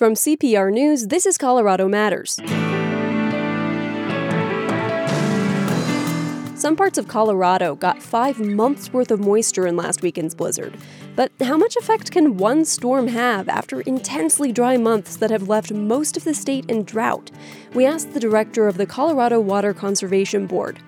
From CPR News, this is Colorado Matters. Some parts of Colorado got five months worth of moisture in last weekend's blizzard. But how much effect can one storm have after intensely dry months that have left most of the state in drought? We asked the director of the Colorado Water Conservation Board.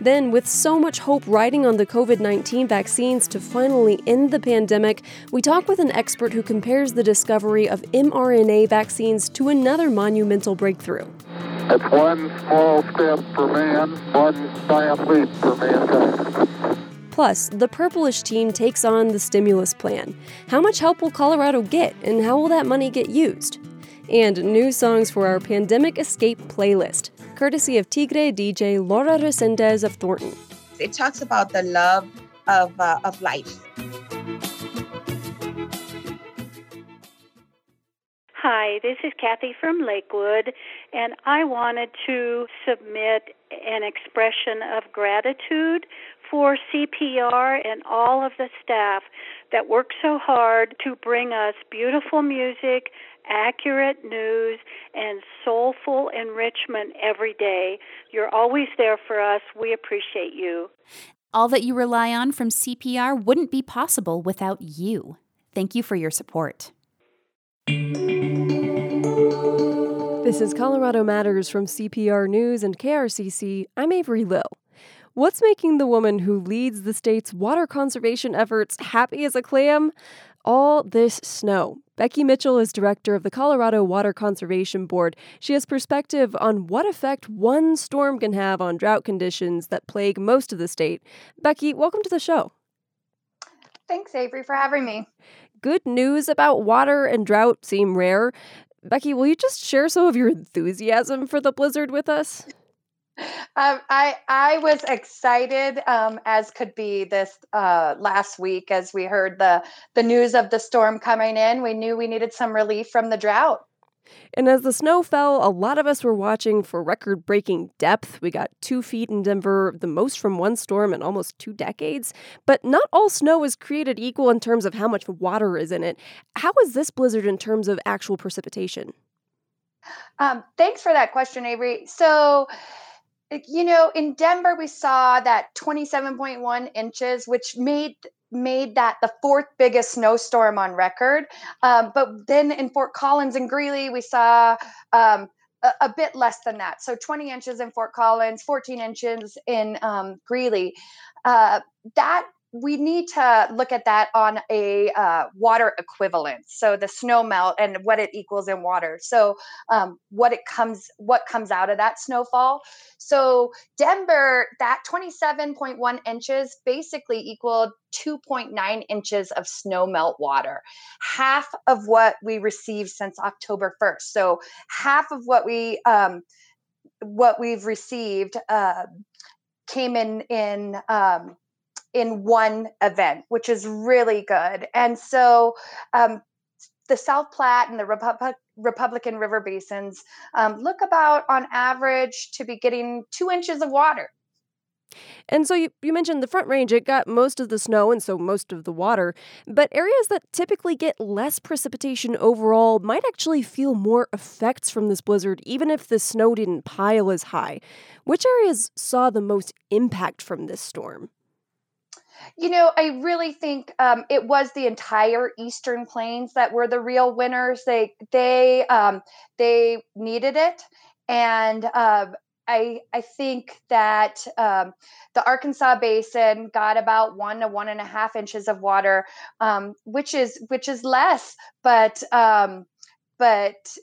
Then, with so much hope riding on the COVID 19 vaccines to finally end the pandemic, we talk with an expert who compares the discovery of mRNA vaccines to another monumental breakthrough. It's one small step for man, one giant leap for mankind. Plus, the Purplish team takes on the stimulus plan. How much help will Colorado get, and how will that money get used? And new songs for our Pandemic Escape playlist, courtesy of Tigre DJ Laura Resendez of Thornton. It talks about the love of, uh, of life. Hi, this is Kathy from Lakewood, and I wanted to submit an expression of gratitude for CPR and all of the staff that work so hard to bring us beautiful music, accurate news, and soulful enrichment every day. You're always there for us. We appreciate you. All that you rely on from CPR wouldn't be possible without you. Thank you for your support. This is Colorado Matters from CPR News and KRCC. I'm Avery Lill. What's making the woman who leads the state's water conservation efforts happy as a clam? All this snow. Becky Mitchell is director of the Colorado Water Conservation Board. She has perspective on what effect one storm can have on drought conditions that plague most of the state. Becky, welcome to the show. Thanks, Avery, for having me. Good news about water and drought seem rare. Becky, will you just share some of your enthusiasm for the blizzard with us? Um, I I was excited um, as could be this uh, last week as we heard the the news of the storm coming in. We knew we needed some relief from the drought. And as the snow fell, a lot of us were watching for record breaking depth. We got two feet in Denver, the most from one storm in almost two decades. But not all snow is created equal in terms of how much water is in it. How is this blizzard in terms of actual precipitation? Um, thanks for that question, Avery. So, you know, in Denver, we saw that 27.1 inches, which made made that the fourth biggest snowstorm on record. Um, but then in Fort Collins and Greeley, we saw um, a, a, bit less than that. So 20 inches in Fort Collins, 14 inches in um, Greeley. Uh, that we need to look at that on a uh, water equivalent so the snow melt and what it equals in water. So um, what it comes what comes out of that snowfall. So denver that 27.1 inches basically equaled 2.9 inches of snow melt water half of what we received since october 1st so half of what we um, what we've received uh, came in in um, in one event, which is really good. And so um, the South Platte and the Repu- Republican River basins um, look about on average to be getting two inches of water. And so you, you mentioned the Front Range, it got most of the snow and so most of the water, but areas that typically get less precipitation overall might actually feel more effects from this blizzard, even if the snow didn't pile as high. Which areas saw the most impact from this storm? You know, I really think um, it was the entire Eastern Plains that were the real winners. They they um, they needed it, and uh, I I think that um, the Arkansas Basin got about one to one and a half inches of water, um, which is which is less, but um, but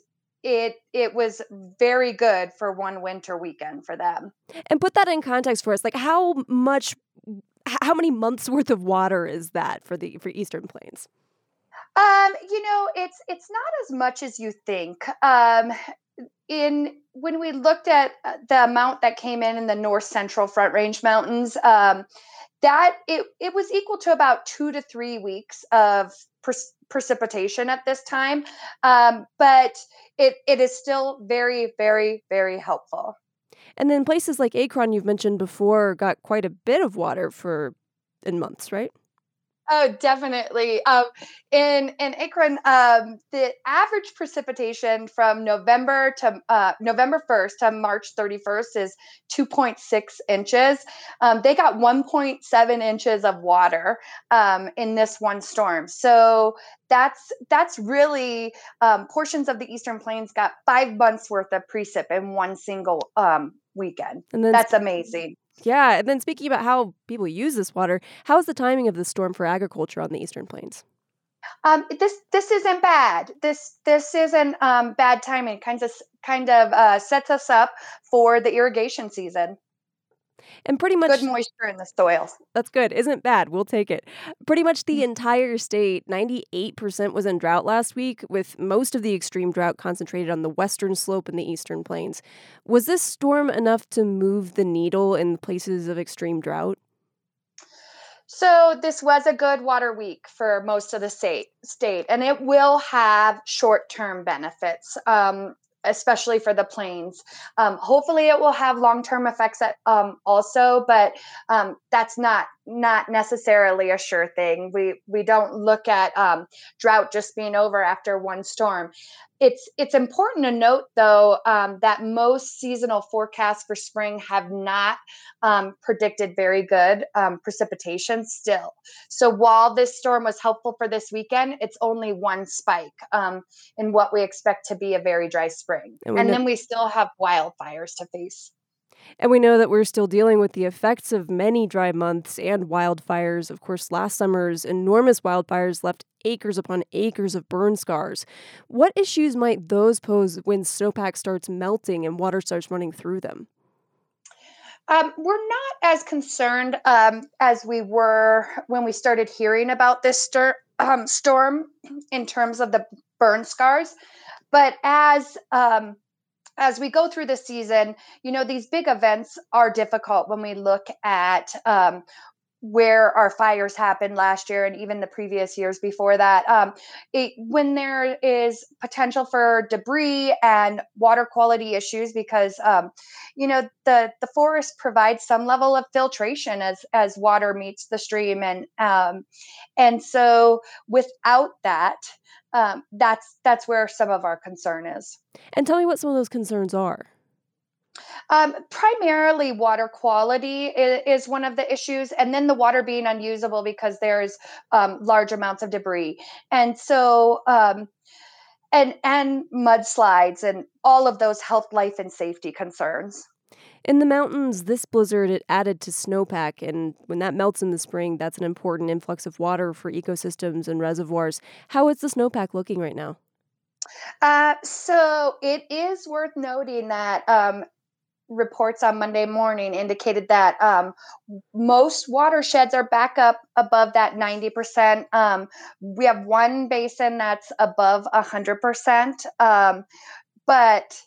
it it was very good for one winter weekend for them. And put that in context for us, like how much how many months worth of water is that for the for Eastern Plains? Um, you know, it's it's not as much as you think. Um, in when we looked at uh, the amount that came in in the North Central Front Range Mountains, um, that it it was equal to about two to three weeks of pre- precipitation at this time, um, but it it is still very very very helpful. And then places like Akron, you've mentioned before, got quite a bit of water for in months, right? Oh, definitely. Um, in in Akron, um, the average precipitation from November to uh, November first to March thirty first is two point six inches. Um, they got one point seven inches of water um, in this one storm. So that's that's really um, portions of the Eastern Plains got five months worth of precip in one single um, weekend. And then that's amazing. Yeah, and then speaking about how people use this water, how is the timing of the storm for agriculture on the Eastern Plains? Um, this this isn't bad. This this isn't um, bad timing. Kind of kind of uh, sets us up for the irrigation season. And pretty much good moisture in the soils. That's good. Isn't bad. We'll take it. Pretty much the mm. entire state, 98% was in drought last week, with most of the extreme drought concentrated on the western slope and the eastern plains. Was this storm enough to move the needle in places of extreme drought? So this was a good water week for most of the state, state, and it will have short-term benefits. Um, especially for the plains. Um, hopefully, it will have long term effects at, um, also, but um, that's not not necessarily a sure thing. We we don't look at um, drought just being over after one storm. It's it's important to note though um, that most seasonal forecasts for spring have not um, predicted very good um, precipitation still. So while this storm was helpful for this weekend, it's only one spike um, in what we expect to be a very dry spring, and, and then we still have wildfires to face. And we know that we're still dealing with the effects of many dry months and wildfires. Of course, last summer's enormous wildfires left acres upon acres of burn scars. What issues might those pose when snowpack starts melting and water starts running through them? Um, we're not as concerned um, as we were when we started hearing about this stir, um, storm in terms of the burn scars. But as um, as we go through the season, you know, these big events are difficult when we look at um, where our fires happened last year and even the previous years before that. Um, it, when there is potential for debris and water quality issues, because um, you know the the forest provides some level of filtration as as water meets the stream, and um, and so without that, um, that's that's where some of our concern is. And tell me what some of those concerns are. Um, primarily, water quality is, is, one of the issues, and then the water being unusable because there's um, large amounts of debris, and so um, and and mudslides and all of those health, life, and safety concerns. In the mountains, this blizzard it added to snowpack, and when that melts in the spring, that's an important influx of water for ecosystems and reservoirs. How is the snowpack looking right now? Uh, so it is worth noting that um, reports on Monday morning indicated that um, most watersheds are back up above that 90%. Um, we have one basin that's above 100%. Um, but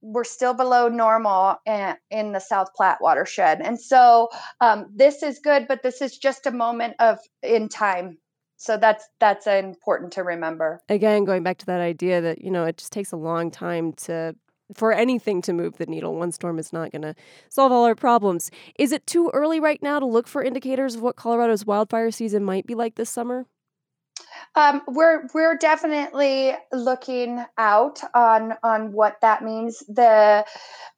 we're still below normal in, the South Platte watershed. And so um, this is good, but this is just a moment of in time. So that's that's important to remember. Again, going back to that idea that you know it just takes a long time to for anything to move the needle. One storm is not going to solve all our problems. Is it too early right now to look for indicators of what Colorado's wildfire season might be like this summer? Um, we're we're definitely looking out on on what that means the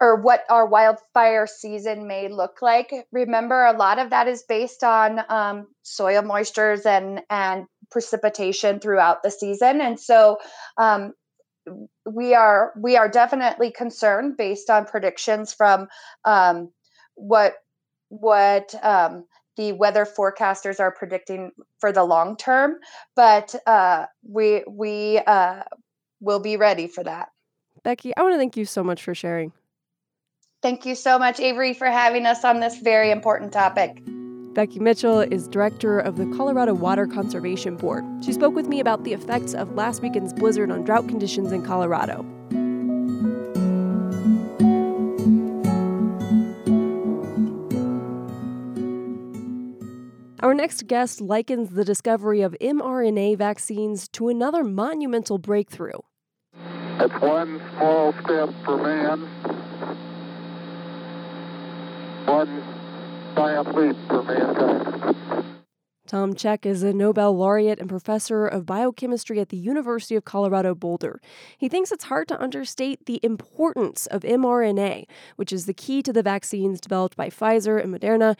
or what our wildfire season may look like. Remember, a lot of that is based on um, soil moistures and and precipitation throughout the season, and so um, we are we are definitely concerned based on predictions from um, what what um, the weather forecasters are predicting for the long term, but uh, we we uh, will be ready for that. Becky, I want to thank you so much for sharing. Thank you so much, Avery, for having us on this very important topic. Becky Mitchell is director of the Colorado Water Conservation Board. She spoke with me about the effects of last weekend's blizzard on drought conditions in Colorado. Our next guest likens the discovery of mRNA vaccines to another monumental breakthrough. It's one small step for man, one giant leap for mankind. Tom Cech is a Nobel laureate and professor of biochemistry at the University of Colorado Boulder. He thinks it's hard to understate the importance of mRNA, which is the key to the vaccines developed by Pfizer and Moderna.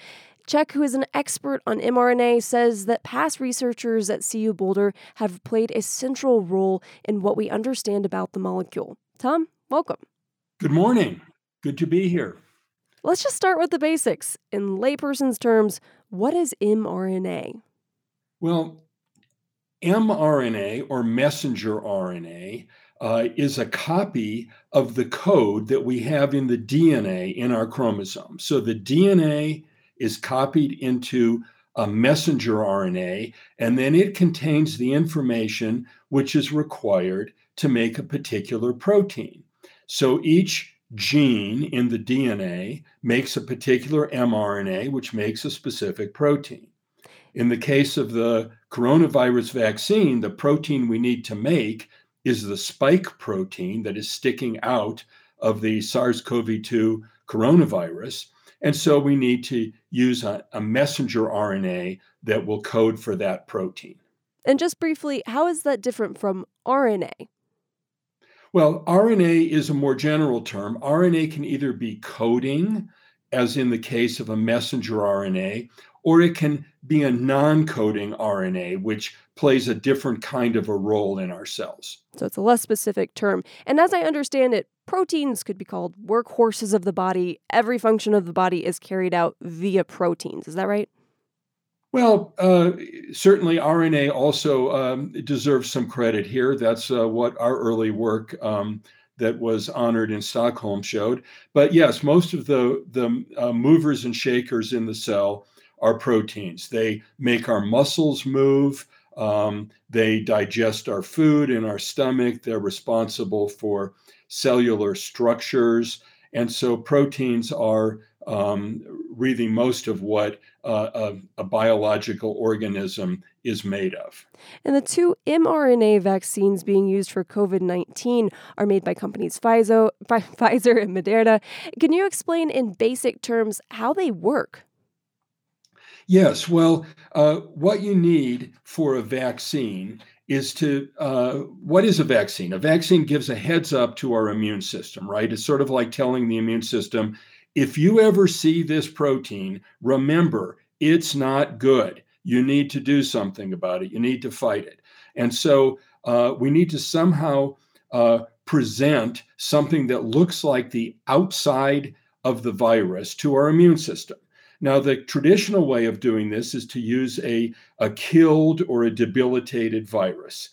Cech, who is an expert on mRNA, says that past researchers at CU Boulder have played a central role in what we understand about the molecule. Tom, welcome. Good morning. Good to be here. Let's just start with the basics. In layperson's terms, what is mRNA? Well, mRNA or messenger RNA uh, is a copy of the code that we have in the DNA in our chromosome. So the DNA is copied into a messenger RNA, and then it contains the information which is required to make a particular protein. So each gene in the DNA makes a particular mRNA, which makes a specific protein. In the case of the coronavirus vaccine, the protein we need to make is the spike protein that is sticking out of the SARS CoV 2 coronavirus. And so we need to use a, a, messenger RNA that will code for that protein. And just briefly, how is that different from RNA? Well, RNA is a more general term. RNA can either be coding, as in the case of a messenger RNA, or it can be a non coding RNA, which plays a different kind of a role in our cells. So it's a less specific term. And as I understand it, proteins could be called workhorses of the body. Every function of the body is carried out via proteins. Is that right? Well, uh, certainly RNA also um, deserves some credit here. That's uh, what our early work um, that was honored in Stockholm showed. But yes, most of the, the uh, movers and shakers in the cell are proteins. They make our muscles move, um, they digest our food in our stomach, they're responsible for cellular structures. And so proteins are um, really most of what uh, a, a, biological organism is made of. And the two mRNA vaccines being used for COVID 19 are made by companies Pfizer, Pfizer and Moderna. Can you explain in basic terms how they work? Yes, well, uh, what you need for a vaccine is to uh, what is a vaccine? A vaccine gives a heads up to our immune system, right? It's sort of like telling the immune system, if you ever see this protein, remember it's not good. You need to do something about it. You need to fight it. And so uh, we need to somehow uh, present something that looks like the outside of the virus to our immune system. Now, the traditional way of doing this is to use a, a killed or a debilitated virus.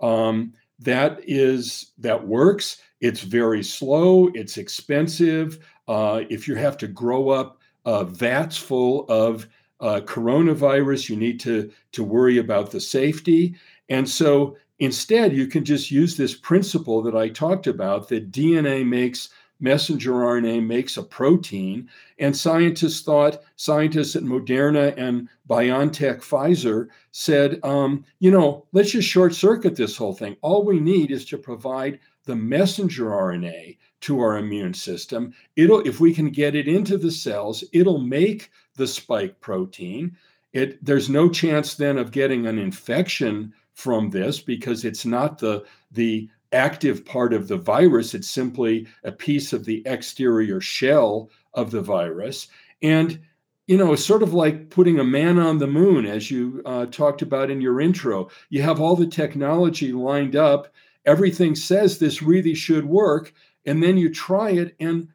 Um, that is that works. It's very slow. It's expensive. Uh, if you have to grow up uh, vats full of uh, coronavirus, you need to to worry about the safety. And so instead, you can just use this principle that I talked about that DNA makes messenger RNA makes a protein. And scientists thought, scientists at Moderna and BioNTech Pfizer said, um, you know, let's just short circuit this whole thing. All we need is to provide the messenger RNA to our immune system. It'll, if we can get it into the cells, it'll make the spike protein. It, there's no chance then of getting an infection from this because it's not the the active part of the virus. It's simply a piece of the exterior shell of the virus. And, you know, it's sort of like putting a man on the moon, as you uh, talked about in your intro. You have all the technology lined up, everything says this really should work. And then you try it, and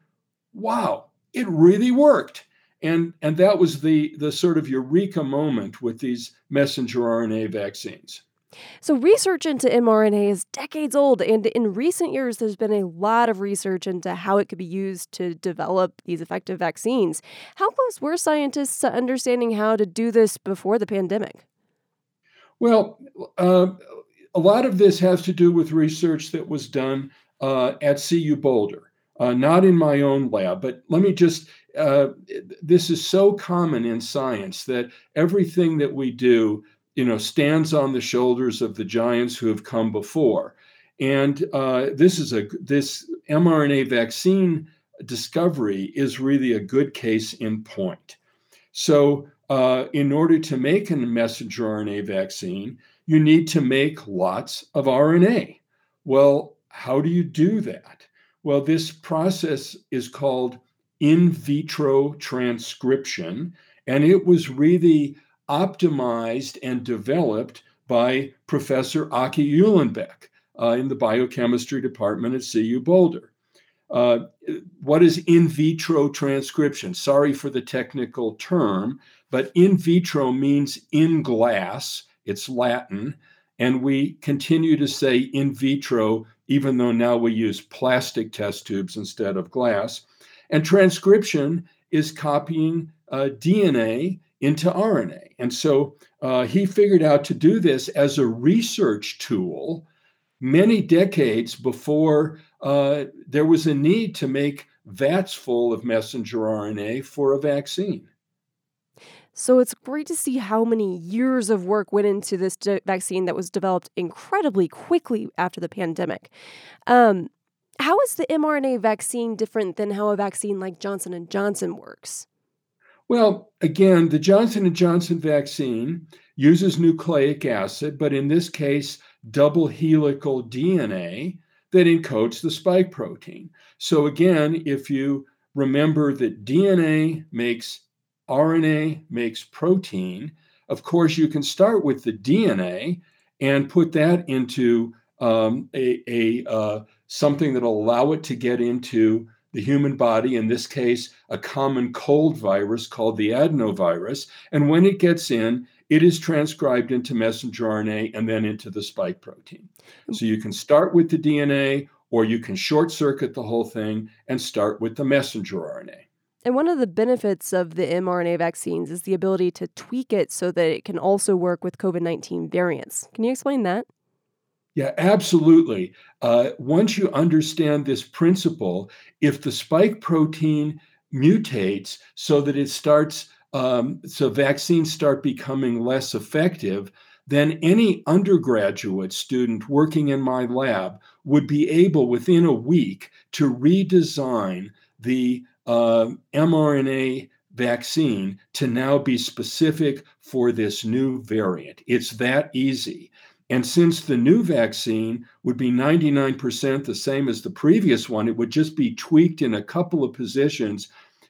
wow, it really worked. And, and that was the, the sort of eureka moment with these messenger RNA vaccines. So, research into mRNA is decades old, and in recent years, there's been a lot of research into how it could be used to develop these effective vaccines. How close were scientists to understanding how to do this before the pandemic? Well, uh, a lot of this has to do with research that was done uh, at CU Boulder. Uh, not in my own lab, but let me just, uh, this is so common in science that everything that we do you know, stands on the shoulders of the giants who have come before. And uh, this is a this mRNA vaccine discovery is really a good case in point. So uh, in order to make a messenger RNA vaccine, you need to make lots of RNA. Well, how do you do that? Well, this process is called in vitro transcription, and it was really optimized and developed by Professor Aki Uhlenbeck uh, in the biochemistry department at CU Boulder. Uh, what is in vitro transcription? Sorry for the technical term, but in vitro means in glass, it's Latin, and we continue to say in vitro, even though now we use plastic test tubes instead of glass. And transcription is copying uh, DNA into RNA. And so uh, he figured out to do this as a research tool many decades before uh, there was a need to make vats full of messenger RNA for a vaccine. So it's great to see how many years of work went into this de- vaccine that was developed incredibly quickly after the pandemic. Um, how is the mRNA vaccine different than how a vaccine like Johnson and Johnson works? Well, again, the Johnson Johnson vaccine uses nucleic acid, but in this case, double helical DNA that encodes the spike protein. So again, if you remember that DNA makes RNA makes protein, of course, you can start with the DNA and put that into um, a, a uh, something that'll allow it to get into the human body, in this case, a common cold virus called the adenovirus. And when it gets in, it is transcribed into messenger RNA and then into the spike protein. So you can start with the DNA or you can short circuit the whole thing and start with the messenger RNA. And one of the benefits of the mRNA vaccines is the ability to tweak it so that it can also work with COVID 19 variants. Can you explain that? Yeah, absolutely. Uh, once you understand this principle, if the spike protein mutates so that it starts, um, so vaccines start becoming less effective, then any undergraduate student working in my lab would be able within a week to redesign the uh, mRNA vaccine to now be specific for this new variant. It's that easy. And since the new vaccine would be 99% the same as the previous one, it would just be tweaked in a couple of positions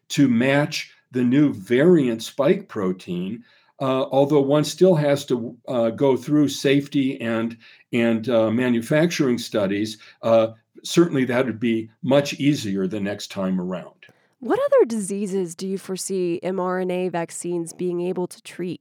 to match the new variant spike protein. Uh, although one still has to uh, go through safety and and uh, manufacturing studies, uh, certainly that would be much easier the next time around. What other diseases do you foresee mRNA vaccines being able to treat?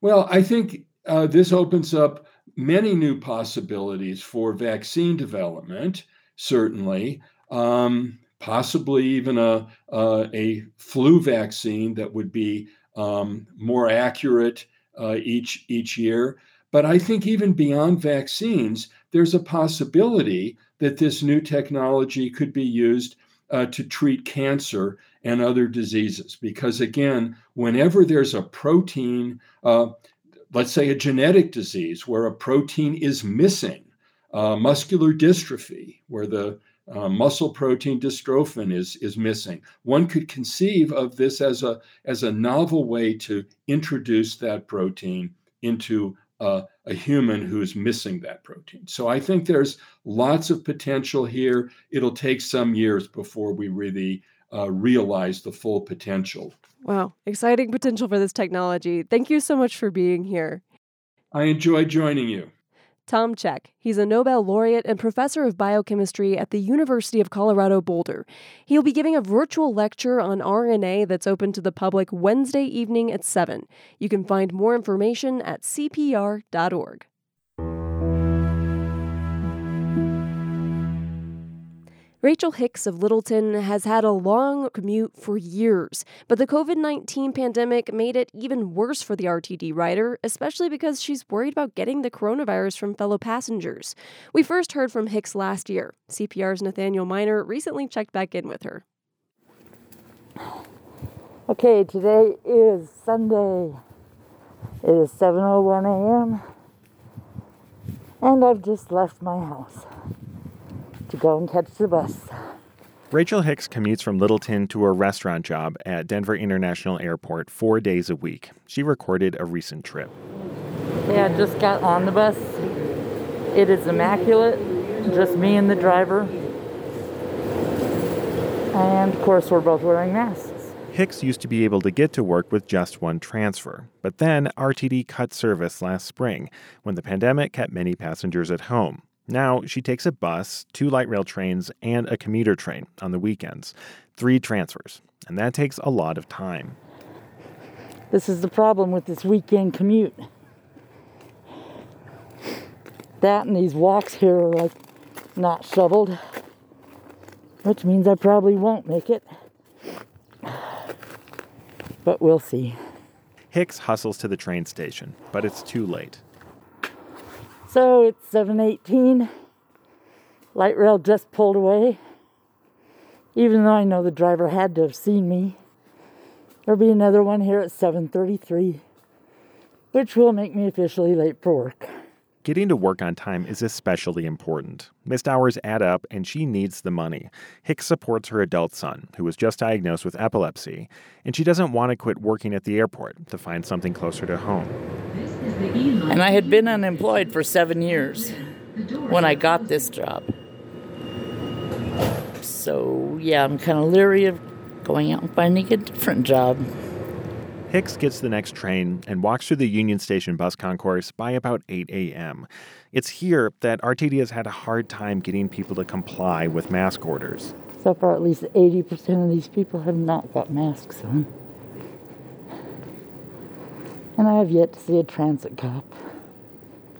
Well, I think uh, this opens up many new possibilities for vaccine development, certainly. Um, possibly even a, a flu vaccine that would be um, more accurate uh, each, each year. But I think even beyond vaccines, there's a possibility that this new technology could be used uh, to treat cancer and other diseases. Because again, whenever there's a protein, uh, let's say a genetic disease where a protein is missing, uh, muscular dystrophy, where the uh, muscle protein dystrophin is, is missing. One could conceive of this as a, as a novel way to introduce that protein into uh, a human who is missing that protein. So I think there's lots of potential here. It'll take some years before we really uh, realize the full potential. Wow, exciting potential for this technology. Thank you so much for being here. I enjoy joining you. Tom Cech. He's a Nobel laureate and professor of biochemistry at the University of Colorado Boulder. He'll be giving a virtual lecture on RNA that's open to the public Wednesday evening at 7. You can find more information at cpr.org. Rachel Hicks of Littleton has had a long commute for years, but the COVID 19 pandemic made it even worse for the RTD rider, especially because she's worried about getting the coronavirus from fellow passengers. We first heard from Hicks last year. CPR's Nathaniel Minor recently checked back in with her. Okay, today is Sunday. It is 7:01 a.m. and I've just left my house to go and catch the bus. Rachel Hicks commutes from Littleton to a restaurant job at Denver International Airport four days a week. She recorded a recent trip. Yeah, I just got on the bus. It is immaculate, just me and the driver. And of course, we're both wearing masks. Hicks used to be able to get to work with just one transfer, but then RTD cut service last spring when the pandemic kept many passengers at home. Now she takes a bus, two light rail trains, and a commuter train on the weekends. Three transfers. And that takes a lot of time. This is the problem with this weekend commute. That and these walks here are like not shoveled, which means I probably won't make it. But we'll see. Hicks hustles to the train station, but it's too late. So it's 718. Light rail just pulled away. Even though I know the driver had to have seen me. There'll be another one here at 733, which will make me officially late for work. Getting to work on time is especially important. Missed hours add up, and she needs the money. Hicks supports her adult son, who was just diagnosed with epilepsy, and she doesn't want to quit working at the airport to find something closer to home. And I had been unemployed for seven years when I got this job. So, yeah, I'm kind of leery of going out and finding a different job. Hicks gets the next train and walks through the Union Station bus concourse by about 8 a.m. It's here that RTD has had a hard time getting people to comply with mask orders. So far, at least 80% of these people have not got masks on. And I have yet to see a transit cop.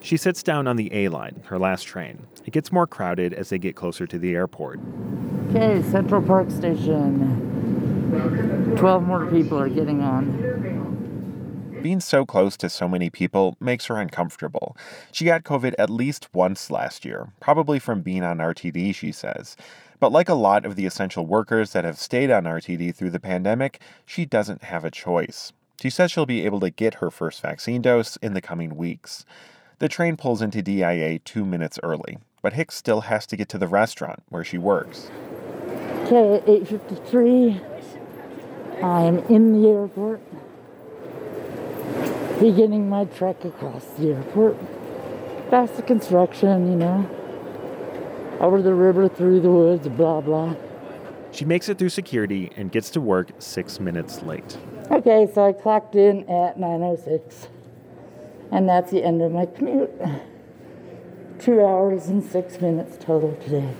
She sits down on the A line, her last train. It gets more crowded as they get closer to the airport. Okay, Central Park Station. 12 more people are getting on. Being so close to so many people makes her uncomfortable. She got COVID at least once last year, probably from being on RTD, she says. But like a lot of the essential workers that have stayed on RTD through the pandemic, she doesn't have a choice. She says she'll be able to get her first vaccine dose in the coming weeks. The train pulls into DIA two minutes early, but Hicks still has to get to the restaurant where she works. Okay, 8.53, I am in the airport, beginning my trek across the airport. Past the construction, you know, over the river, through the woods, blah, blah. She makes it through security and gets to work six minutes late. Okay, so I clocked in at 9.06, and that's the end of my commute. Two hours and six minutes total today.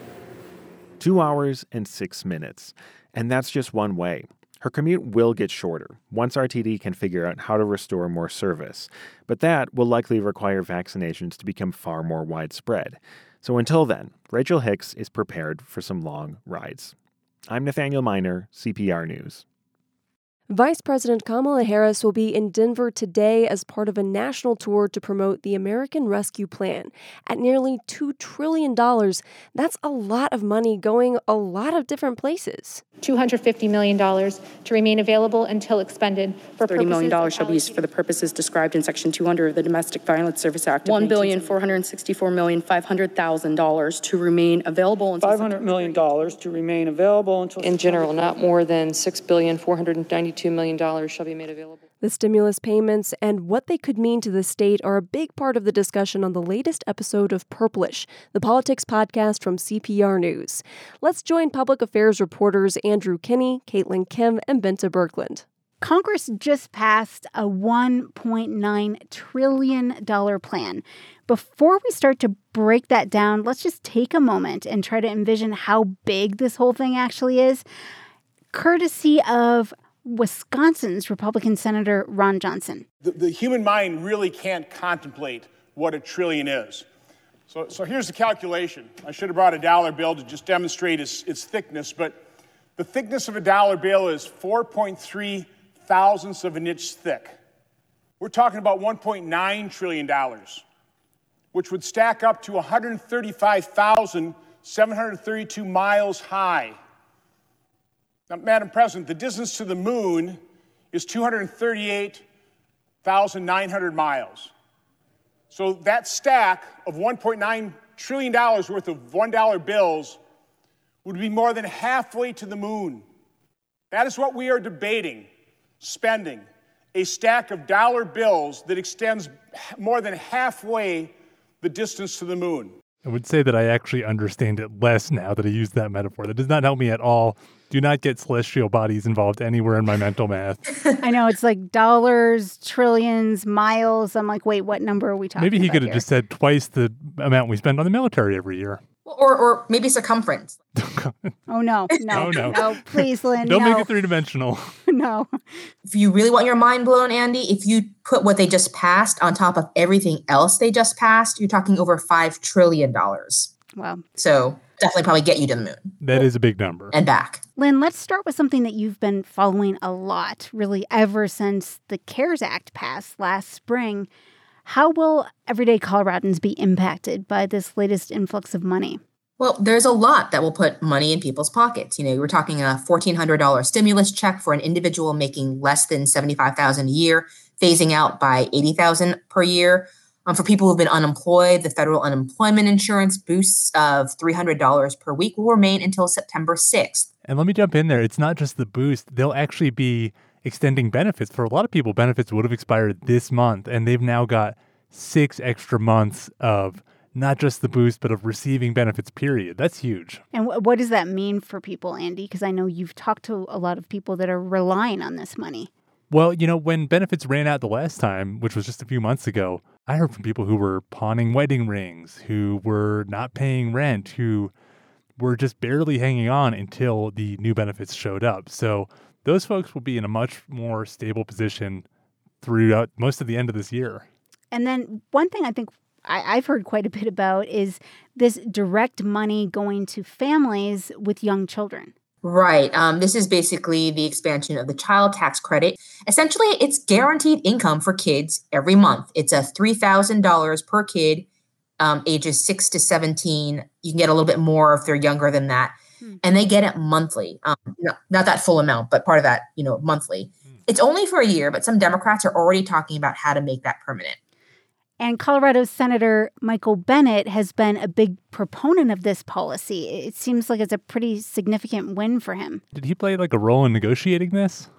Two hours and six minutes. And that's just one way. Her commute will get shorter once RTD can figure out how to restore more service, but that will likely require vaccinations to become far more widespread. So until then, Rachel Hicks is prepared for some long rides. I'm Nathaniel Minor, CPR News. Vice President Kamala Harris will be in Denver today as part of a national tour to promote the American Rescue Plan. At nearly $2 trillion, that's a lot of money going a lot of different places. $250 million to remain available until expended for $30 million shall be used for the purposes described in Section 200 of the Domestic Violence Service Act. $1,464,500,000 to remain available until $500 million to remain available until in general, not more than $6,492 million shall be made available. The stimulus payments and what they could mean to the state are a big part of the discussion on the latest episode of Purplish, the politics podcast from CPR News. Let's join public affairs reporters Andrew Kinney, Caitlyn Kim, and Bente Birkeland. Congress just passed a $1.9 trillion plan. Before we start to break that down, let's just take a moment and try to envision how big this whole thing actually is, courtesy of Wisconsin's Republican Senator Ron Johnson. The, the, human mind really can't contemplate what a trillion is. So, so here's the calculation. I should have brought a dollar bill to just demonstrate its, its thickness, but the thickness of a dollar bill is 4.3 thousandths of an inch thick. We're talking about $1.9 trillion, which would stack up to 135,732 miles high. Now, Madam President, the distance to the moon is 238,900 miles. So that stack of $1.9 trillion worth of $1 bills would be more than halfway to the moon. That is what we are debating spending a stack of dollar bills that extends more than halfway the distance to the moon. I would say that I actually understand it less now that I use that metaphor. That does not help me at all. Do not get celestial bodies involved anywhere in my mental math. I know it's like dollars, trillions, miles. I'm like, wait, what number are we talking? Maybe he about could have here? just said twice the amount we spend on the military every year. Or, or maybe circumference. Oh no, no, Oh, no. please, Lynn, Don't no, make it three dimensional. no. If you really want your mind blown, Andy, if you put what they just passed on top of everything else they just passed, you're talking over $5 trillion. Wow. So definitely probably get you to the moon That is a big number. and back. Lynn, let's start with something that you've been following a lot, really, ever since the CARES Act passed last spring. How will everyday Coloradans be impacted by this latest influx of money? Well, there's a lot that will put money in people's pockets. You know, we're talking a $1,400 stimulus check for an individual making less than 75000 a year, phasing out by 80000 per year. Um, for people who've been unemployed, the federal unemployment insurance boosts of $300 per week will remain until September 6th. And let me jump in there. It's not just the boost, they'll actually be extending benefits. For a lot of people, benefits would have expired this month, and they've now got six extra months of not just the boost, but of receiving benefits, period. That's huge. And wh- what does that mean for people, Andy? Because I know you've talked to a lot of people that are relying on this money. Well, you know, when benefits ran out the last time, which was just a few months ago, I heard from people who were pawning wedding rings, who were not paying rent, who were just barely hanging on until the new benefits showed up. So those folks will be in a much more stable position throughout most of the end of this year. And then one thing I think I, I've heard quite a bit about is this direct money going to families with young children. Right. Um, this is basically the expansion of the child tax credit. Essentially, it's guaranteed income for kids every month. It's a $3,000 per kid, um, ages 6 to 17. You can get a little bit more if they're younger than that. And they get it monthly. Um, no, not that full amount, but part of that, you know, monthly. It's only for a year, but some Democrats are already talking about how to make that permanent. And Colorado Senator Michael Bennet has been a big proponent of this policy. It seems like it's a pretty significant win for him. Did he play like a role in negotiating this?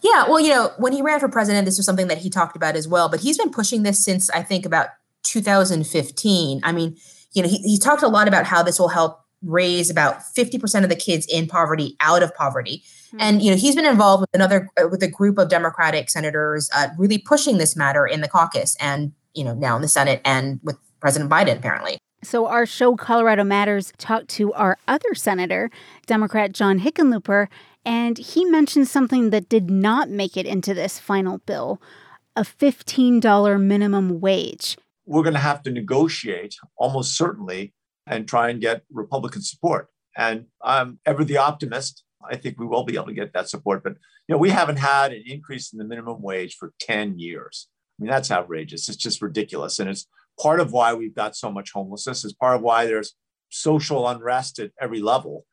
Yeah, well, you know, when he ran for president, this was something that he talked about as well. But he's been pushing this since I think about 2015. I mean, you know, he, he talked a lot about how this will help raise about 50% of the kids in poverty out of poverty. And, you know, he's been involved with another, with a group of Democratic senators uh, really pushing this matter in the caucus and, you know, now in the Senate and with President Biden, apparently. So, our show, Colorado Matters, talked to our other senator, Democrat John Hickenlooper, and he mentioned something that did not make it into this final bill a $15 minimum wage. we're going to have to negotiate almost certainly and try and get Republican support. And I'm ever the optimist. I think we will be able to get that support. But you know, we haven't had an increase in the minimum wage for 10 years. I mean, that's outrageous. It's just ridiculous. And it's part of why we've got so much homelessness. It's part of why there's social unrest at every level.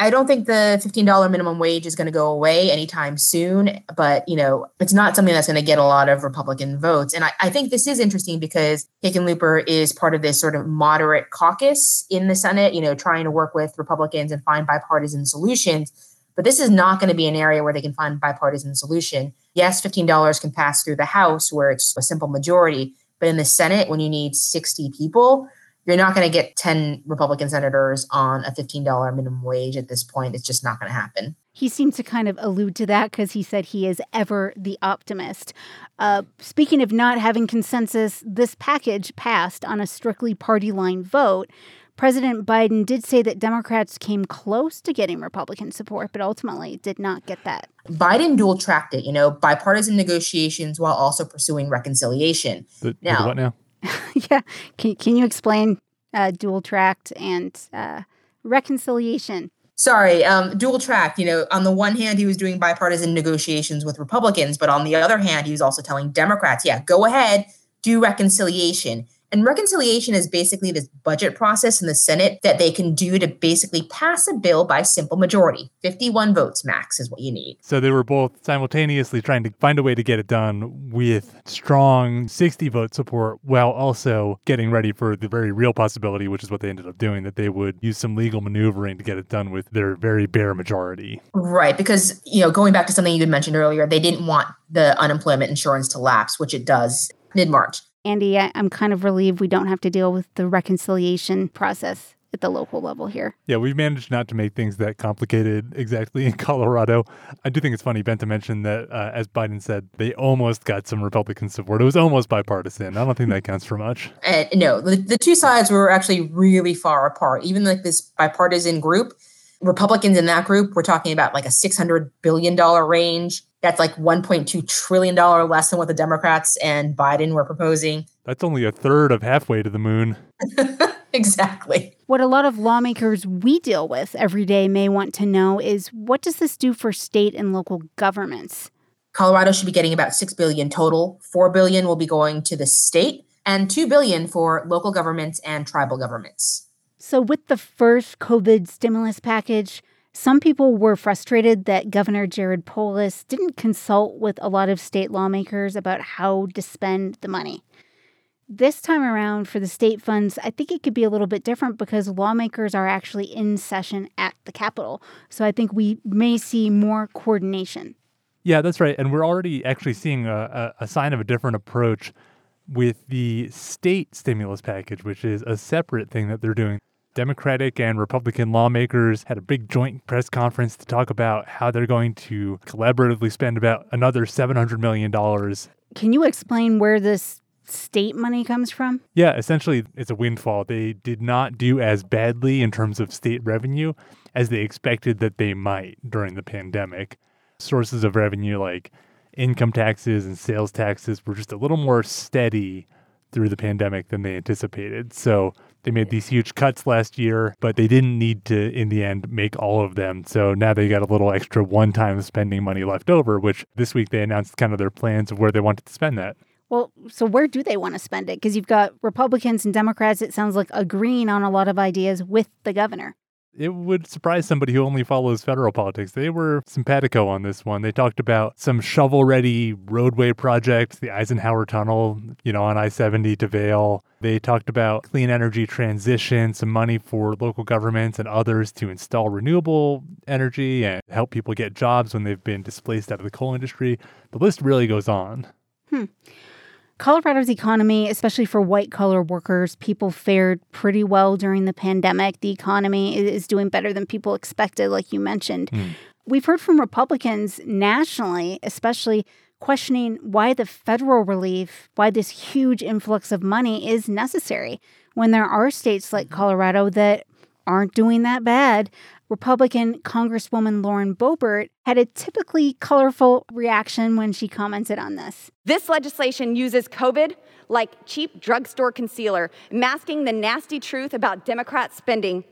I don't think the $15 minimum wage is going to go away anytime soon, but you know, it's not something that's going to get a lot of Republican votes. And I, I think this is interesting because Hickenlooper is part of this sort of moderate caucus in the Senate, you know, trying to work with Republicans and find bipartisan solutions. But this is not going to be an area where they can find bipartisan solution. Yes, $15 can pass through the House where it's a simple majority, but in the Senate, when you need 60 people, you're not going to get 10 Republican senators on a $15 minimum wage at this point. It's just not going to happen. He seemed to kind of allude to that because he said he is ever the optimist. Uh, speaking of not having consensus, this package passed on a strictly party line vote. President Biden did say that Democrats came close to getting Republican support, but ultimately did not get that. Biden dual tracked it, you know, bipartisan negotiations while also pursuing reconciliation. The, Now- what now? yeah. Can, can you explain uh, dual tracked and uh, reconciliation? Sorry, um, dual track. You know, on the one hand, he was doing bipartisan negotiations with Republicans, but on the other hand, he was also telling Democrats, yeah, go ahead, do reconciliation. And reconciliation is basically this budget process in the Senate that they can do to basically pass a bill by simple majority. 51 votes max is what you need. So they were both simultaneously trying to find a way to get it done with strong 60 vote support while also getting ready for the very real possibility, which is what they ended up doing, that they would use some legal maneuvering to get it done with their very bare majority. Right. Because, you know, going back to something you had mentioned earlier, they didn't want the unemployment insurance to lapse, which it does mid March. Andy, I, I'm kind of relieved we don't have to deal with the reconciliation process at the local level here. Yeah, we've managed not to make things that complicated exactly in Colorado. I do think it's funny, Ben, to mention that, uh, as Biden said, they almost got some Republican support. It was almost bipartisan. I don't think that counts for much. And no, the, the two sides were actually really far apart. Even like this bipartisan group, Republicans in that group, we're talking about like a $600 billion range. That's like $1.2 trillion less than what the Democrats and Biden were proposing. That's only a third of halfway to the moon. exactly. What a lot of lawmakers we deal with every day may want to know is what does this do for state and local governments? Colorado should be getting about 6 billion total. 4 billion will be going to the state and 2 billion for local governments and tribal governments. So with the first COVID stimulus package, some people were frustrated that Governor Jared Polis didn't consult with a lot of state lawmakers about how to spend the money. This time around for the state funds, I think it could be a little bit different because lawmakers are actually in session at the Capitol. So I think we may see more coordination. Yeah, that's right. And we're already actually seeing a, a, sign of a different approach with the state stimulus package, which is a separate thing that they're doing. Democratic and Republican lawmakers had a big joint press conference to talk about how they're going to collaboratively spend about another $700 million. Can you explain where this state money comes from? Yeah, essentially, it's a windfall. They did not do as badly in terms of state revenue as they expected that they might during the pandemic. Sources of revenue like income taxes and sales taxes were just a little more steady through the pandemic than they anticipated. So they made these huge cuts last year, but they didn't need to, in the end, make all of them. So now they got a little extra one time spending money left over, which this week they announced kind of their plans of where they wanted to spend that. Well, so where do they want to spend it? Because you've got Republicans and Democrats, it sounds like, agreeing on a lot of ideas with the governor. It would surprise somebody who only follows federal politics. They were simpatico on this one. They talked about some shovel ready roadway projects, the Eisenhower Tunnel, you know, on I 70 to Vail. They talked about clean energy transition, some money for local governments and others to install renewable energy and help people get jobs when they've been displaced out of the coal industry. The list really goes on. Hmm. Colorado's economy, especially for white collar workers, people fared pretty well during the pandemic. The economy is doing better than people expected, like you mentioned. Mm. We've heard from Republicans nationally, especially questioning why the federal relief, why this huge influx of money is necessary when there are states like Colorado that aren't doing that bad. Republican Congresswoman Lauren Boebert had a typically colorful reaction when she commented on this. This legislation uses COVID like cheap drugstore concealer, masking the nasty truth about Democrat spending.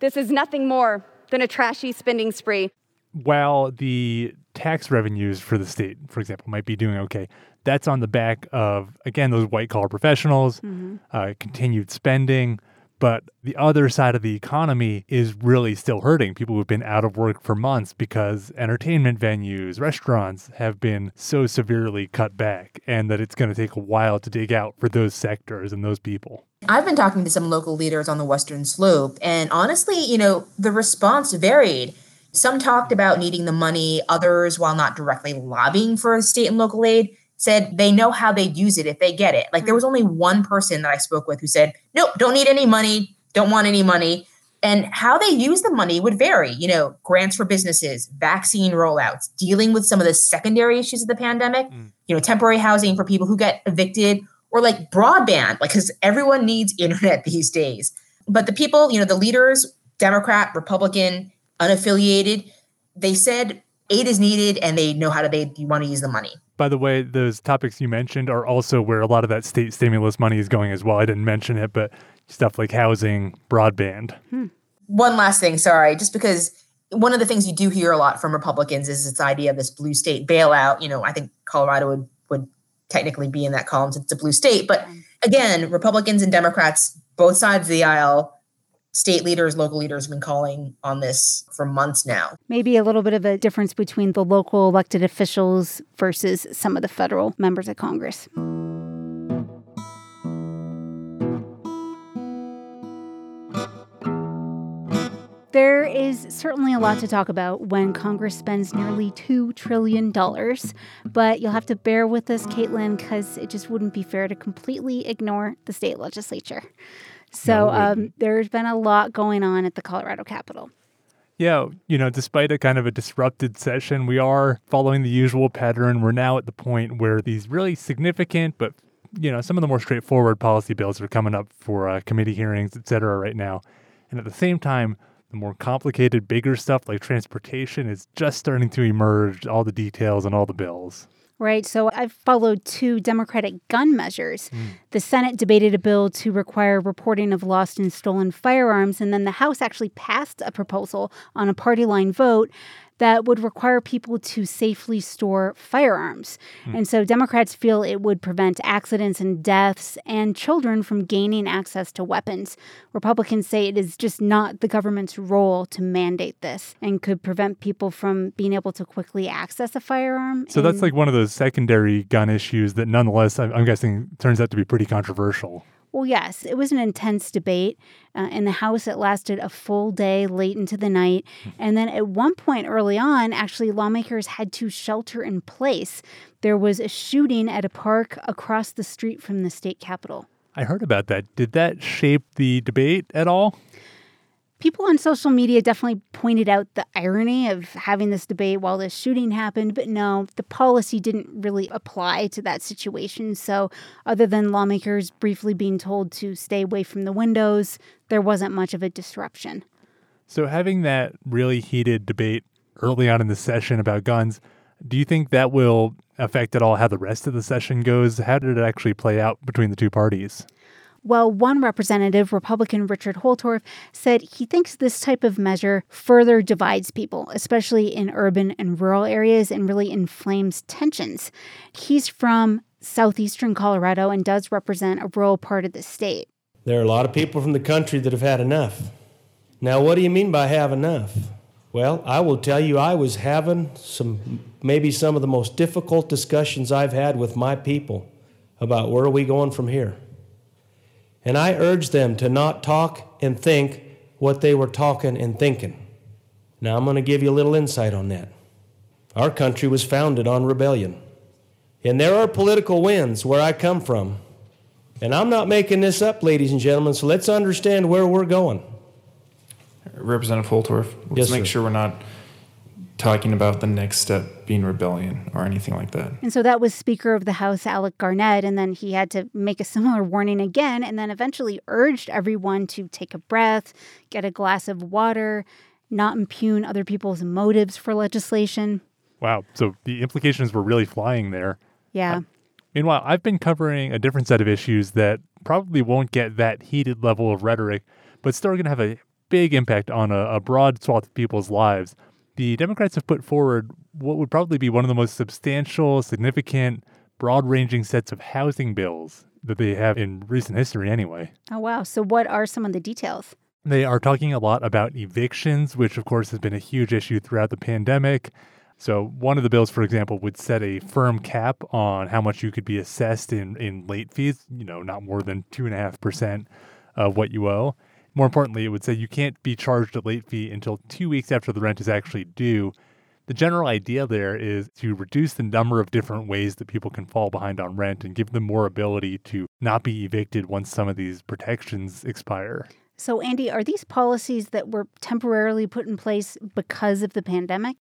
This is nothing more than a trashy spending spree. While the tax revenues for the state, for example, might be doing okay, that's on the back of, again, those white collar professionals, mm-hmm. uh, continued spending but the other side of the economy is really still hurting. People who've been out of work for months because entertainment venues, restaurants have been so severely cut back, and that it's going to take a while to dig out for those sectors and those people. I've been talking to some local leaders on the Western Slope, and honestly, you know, the response varied. Some talked about needing the money, others, while not directly lobbying for state and local aid, said they know how they'd use it if they get it. Like there was only one person that I spoke with who said, nope, don't need any money, don't want any money. And how they use the money would vary, you know, grants for businesses, vaccine rollouts, dealing with some of the secondary issues of the pandemic, mm. you know, temporary housing for people who get evicted, or like broadband, like because everyone needs internet these days. But the people, you know, the leaders, Democrat, Republican, unaffiliated, they said aid is needed and they know how to they want to use the money. By the way, those topics you mentioned are also where a lot of that state stimulus money is going as well. I didn't mention it, but stuff like housing, broadband. Hmm. One last thing, sorry, just because one of the things you do hear a lot from Republicans is this idea of this blue state bailout. You know, I think Colorado would would technically be in that column since it's a blue state, but again, Republicans and Democrats, both sides of the aisle, state leaders, local leaders have been calling on this for months now. Maybe a little bit of a difference between the local elected officials versus some of the federal members of Congress. There is certainly a lot to talk about when Congress spends nearly $2 trillion, but you'll have to bear with us, Caitlyn, because it just wouldn't be fair to completely ignore the state legislature. So No, um, there's been a lot going on at the Colorado Capitol. Yeah, you know, despite a kind of a disrupted session, we are following the usual pattern. We're now at the point where these really significant, but you know, some of the more straightforward policy bills are coming up for uh, committee hearings, et cetera, right now. And at the same time, the more complicated, bigger stuff like transportation is just starting to emerge, all the details and all the bills. Right. So I've followed two Democratic gun measures. Hmm. The Senate debated a bill to require reporting of lost and stolen firearms, and then the House actually passed a proposal on a party line vote that would require people to safely store firearms. Hmm. And so Democrats feel it would prevent accidents and deaths and children from gaining access to weapons. Republicans say it is just not the government's role to mandate this and could prevent people from being able to quickly access a firearm. So that's like one of those secondary gun issues that nonetheless, I'm I'm guessing, turns out to be pretty controversial. Well, yes, it was an intense debate. Uh, in the House, it lasted a full day late into the night. And then at one point early on, actually, lawmakers had to shelter in place. There was a shooting at a park across the street from the state capitol. I heard about that. Did that shape the debate at all? People on social media definitely pointed out the irony of having this debate while this shooting happened, but no, the policy didn't really apply to that situation. So, other than lawmakers briefly being told to stay away from the windows, there wasn't much of a disruption. So, having that really heated debate early on in the session about guns, do you think that will affect at all how the rest of the session goes? How did it actually play out between the two parties? Well, one representative, Republican Richard Holtorf, said he thinks this type of measure further divides people, especially in urban and rural areas, and really inflames tensions. He's from southeastern Colorado and does represent a rural part of the state. There are a lot of people from the country that have had enough. Now, what do you mean by have enough? Well, I will tell you, I was having some, maybe some of the most difficult discussions I've had with my people about where are we going from here. And I urged them to not talk and think what they were talking and thinking. Now, I'm going to give you a little insight on that. Our country was founded on rebellion. And there are political winds where I come from. And I'm not making this up, ladies and gentlemen, so let's understand where we're going. Representative Holtorf, let's Yes, make sir. sure we're not talking about the next step being rebellion or anything like that. And so that was Speaker of the House Alec Garnett. And then he had to make a similar warning again, and then eventually urged everyone to take a breath, get a glass of water, not impugn other people's motives for legislation. Wow. So the implications were really flying there. Yeah. Uh, meanwhile, I've been covering a different set of issues that probably won't get that heated level of rhetoric, but still are going to have a big impact on a, a broad swath of people's lives. The Democrats have put forward what would probably be one of the most substantial, significant, broad ranging sets of housing bills that they have in recent history, anyway. Oh, wow. So, what are some of the details? They are talking a lot about evictions, which of course has been a huge issue throughout the pandemic. So, one of the bills, for example, would set a firm cap on how much you could be assessed in, in late fees, you know, not more than 2.5% of what you owe. More importantly, it would say you can't be charged a late fee until two weeks after the rent is actually due. The general idea there is to reduce the number of different ways that people can fall behind on rent and give them more ability to not be evicted once some of these protections expire. So, Andy, are these policies that were temporarily put in place because of the pandemic?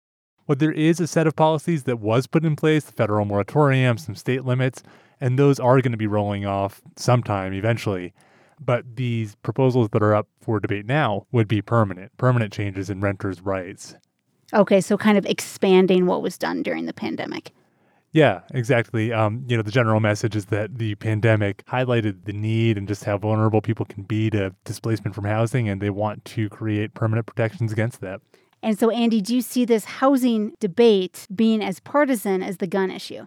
Well, there is a set of policies that was put in place, the federal moratorium, some state limits, and those are going to be rolling off sometime eventually. But these proposals that are up for debate now would be permanent, permanent changes in renters' rights. Okay, so kind of expanding what was done during the pandemic. Yeah, exactly. Um, you know, the general message is that the pandemic highlighted the need and just how vulnerable people can be to displacement from housing, and they want to create permanent protections against that. And so, Andy, do you see this housing debate being as partisan as the gun issue?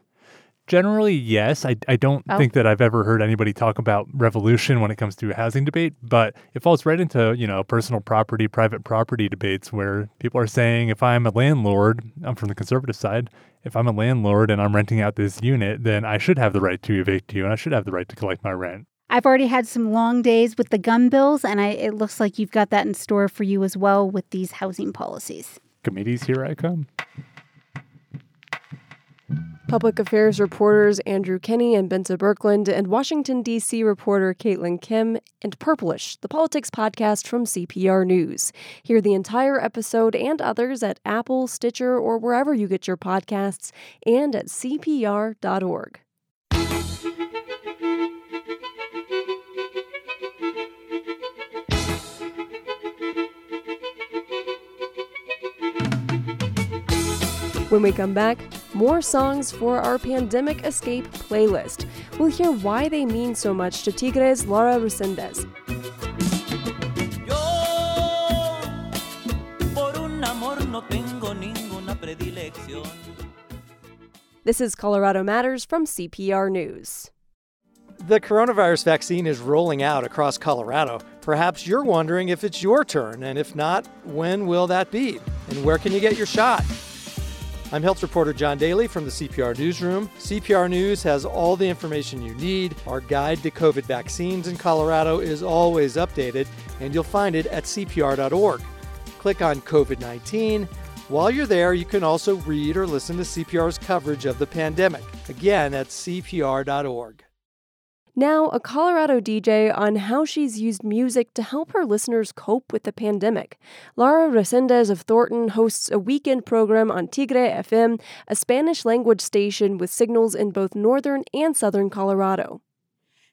Generally, yes. I, I don't Oh. think that I've ever heard anybody talk about revolution when it comes to a housing debate, but it falls right into, you know, personal property, private property debates where people are saying if I'm a landlord, I'm from the conservative side, if I'm a landlord and I'm renting out this unit, then I should have the right to evict you and I should have the right to collect my rent. I've already had some long days with the gun bills, and I, it looks like you've got that in store for you as well with these housing policies. Committees, here I come. Public affairs reporters Andrew Kenney and Bente Birkeland, and Washington, D.C. reporter Caitlyn Kim, and Purplish, the politics podcast from CPR News. Hear the entire episode and others at Apple, Stitcher, or wherever you get your podcasts, and at CPR.org. When we come back, more songs for our pandemic escape playlist. We'll hear why they mean so much to Tigres Laura Resendez. Por un amor no tengo ninguna predilección. This is Colorado Matters from CPR News. The coronavirus vaccine is rolling out across Colorado. Perhaps you're wondering if it's your turn, and if not, when will that be? And where can you get your shot? I'm health reporter John Daly from the CPR Newsroom. CPR News has all the information you need. Our guide to COVID vaccines in Colorado is always updated, and you'll find it at CPR.org. Click on COVID 19. While you're there, you can also read or listen to CPR's coverage of the pandemic. Again, at CPR.org. Now, a Colorado DJ on how she's used music to help her listeners cope with the pandemic. Lara Resendez of Thornton hosts a weekend program on Tigre FM, a Spanish language station with signals in both northern and southern Colorado.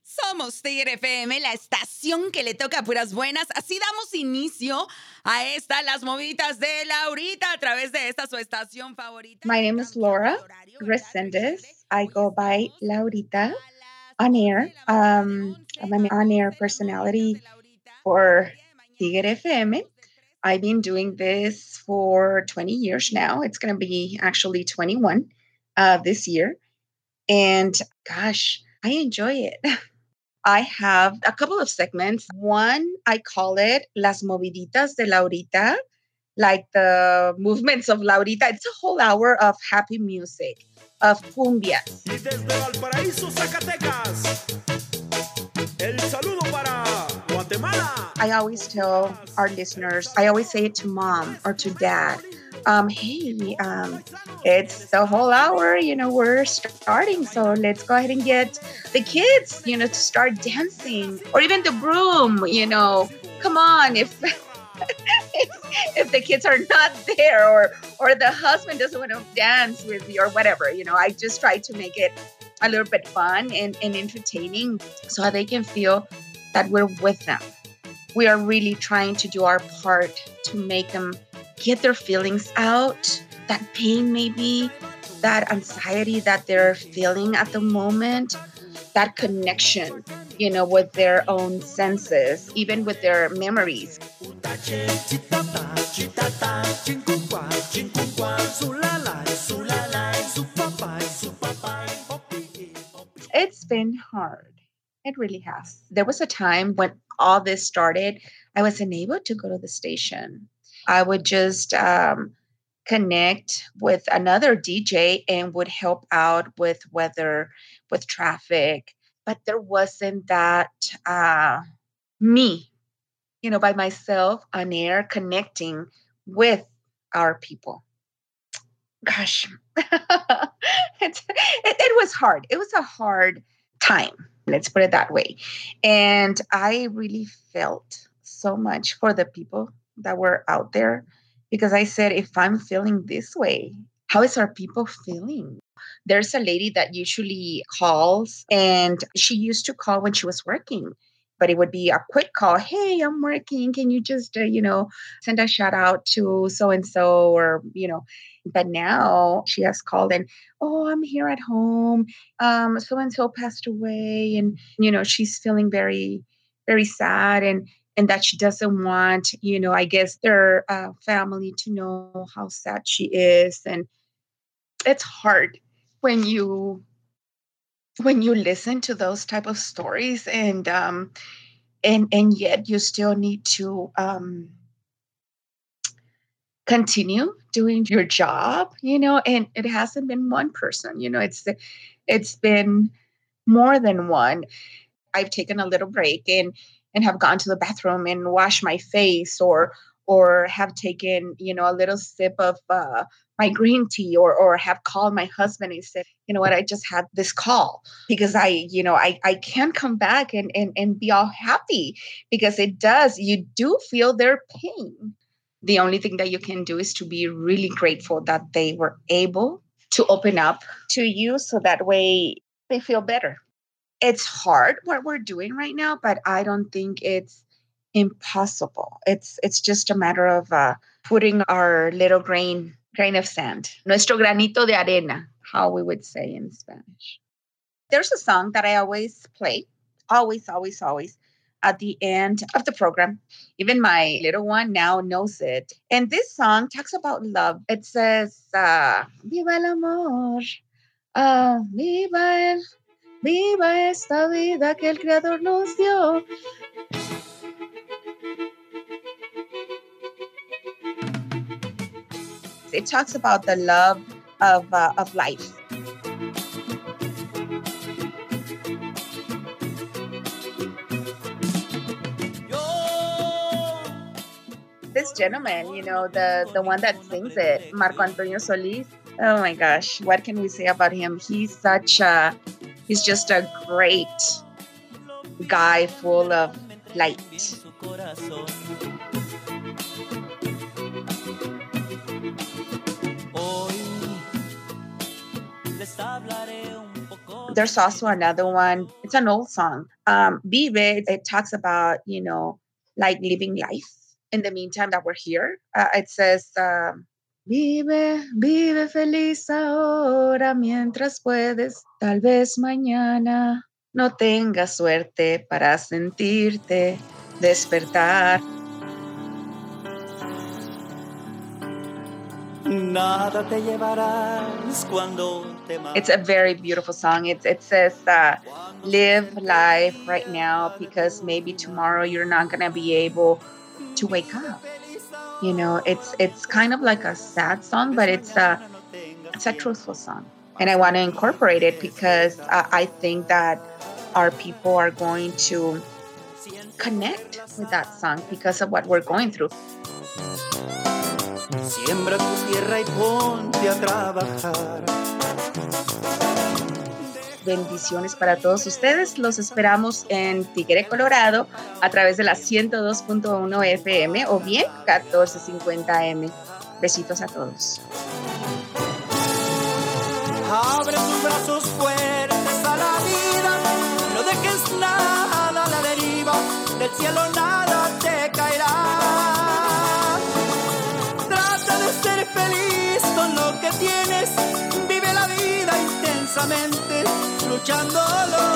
Somos Tigre FM, la estación que le toca puras buenas. Así damos inicio a esta Las Movidas de Laurita a través de esta su estación favorita. My name is Laura Resendez. I go by Laurita on air. Um, I'm an on air personality for Tigre FM. I've been doing this for 20 years now. It's going to be actually 21 uh, this year. And gosh, I enjoy it. I have a couple of segments. One, I call it Las Moviditas de Laurita, like the movements of Laurita. It's a whole hour of happy music, of cumbias. Y desde Valparaíso, Zacatecas, el saludo para Guatemala. I always tell our listeners, I always say it to mom or to dad. Um, hey, um, it's the whole hour, you know, we're starting. So let's go ahead and get the kids, you know, to start dancing or even the broom, you know, come on. If, if the kids are not there or, or the husband doesn't want to dance with you or whatever, you know, I just try to make it a little bit fun and, and entertaining so they can feel that we're with them. We are really trying to do our part to make them get their feelings out, that pain maybe, that anxiety that they're feeling at the moment, that connection, you know, with their own senses, even with their memories. It's been hard. It really has. There was a time when all this started, I wasn't able to go to the station. I would just um, connect with another DJ and would help out with weather, with traffic. But there wasn't that uh, me, you know, by myself on air connecting with our people. Gosh, it's, it, it was hard. It was a hard time. Let's put it that way. And I really felt so much for the people that were out there because I said, if I'm feeling this way, how is our people feeling? There's a lady that usually calls, and she used to call when she was working, but it would be a quick call. Hey, I'm working. Can you just, uh, you know, send a shout out to so and so, or, you know, but now she has called and, oh, I'm here at home. Um, so and so passed away, and, you know, she's feeling very, very sad. And, and that she doesn't want, you know, I guess their uh, family to know how sad she is. And it's hard when you when you listen to those type of stories and um and and yet you still need to um continue doing your job you know and it hasn't been one person you know it's it's been more than one i've taken a little break and and have gone to the bathroom and washed my face or or have taken you know a little sip of uh, my green tea or or have called my husband and said you know what? I just had this call because i you know i i can't come back and and, and be all happy because it does you do feel their pain. The only thing that you can do is to be really grateful that they were able to open up to you so that way they feel better it's hard what we're doing right now but i don't think it's impossible. It's it's just a matter of uh, putting our little grain grain of sand nuestro granito de arena how we would say in spanish. There's a song that i always play always always always at the end of the program. Even my little one now knows it. And this song talks about love. It says uh, viva el amor. Uh, viva el Viva esta vida que el Creador nos dio. It talks about the love of, uh, of life. This gentleman, you know, the, the one that sings it, Marco Antonio Solis. Oh my gosh, what can we say about him? He's such a He's just a great guy full of light. There's also another one. It's an old song. Um, Vive, it talks about, you know, like living life in the meantime that we're here. Uh, it says, um, Vive, vive feliz ahora mientras puedes. Tal vez mañana no tengas suerte para sentirte despertar. Nada te llevarás cuando te It's a very beautiful song. It, it says, uh, live life right now because maybe tomorrow you're not going to be able to wake up you know it's it's kind of like a sad song but it's a it's a truthful song and i want to incorporate it because uh, i think that our people are going to connect with that song because of what we're going through Siembra tu tierra y ponte a trabajar. Bendiciones para todos ustedes. Los esperamos en Tigre, Colorado, a través de la 102.1 FM o bien 1450M. Besitos a todos. Abre tus brazos fuertes a la vida, no dejes nada a la deriva, del cielo nada te caerá. Trata de ser feliz con lo que tienes, luchando lo.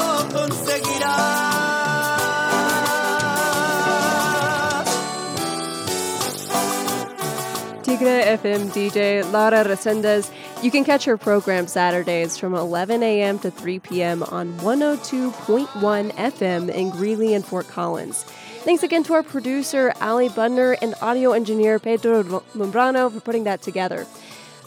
Tigre FM DJ Lara Resendez. You can catch her program Saturdays from 11 a.m. to 3 p.m. on 102.1 FM in Greeley and Fort Collins. Thanks again to our producer, Ali Budner, and audio engineer, Pedro Lumbrano, for putting that together.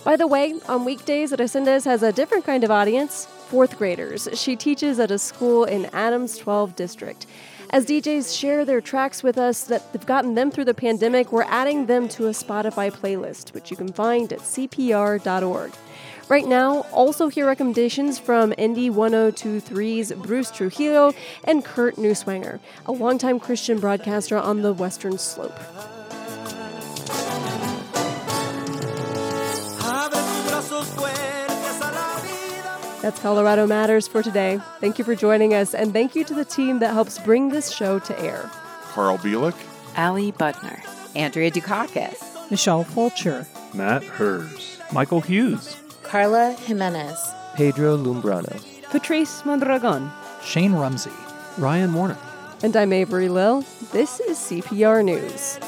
By the way, on weekdays, Resendez has a different kind of audience fourth graders. She teaches at a school in Adams 12 District. As DJs share their tracks with us that have gotten them through the pandemic, we're adding them to a Spotify playlist, which you can find at cpr.org. Right now, also hear recommendations from Indie 1023's Bruce Trujillo and Kurt Neuswanger, a longtime Christian broadcaster on the Western Slope. That's Colorado Matters for today. Thank you for joining us, and thank you to the team that helps bring this show to air. Carl Bielik, Ali Budner, Andrea Dukakis, Michelle Fulcher, Matt Hers, Michael Hughes, Carla Jimenez, Pedro Lumbrano, Patrice Mondragon, Shane Rumsey, Ryan Warner. And I'm Avery Lill. This is CPR News.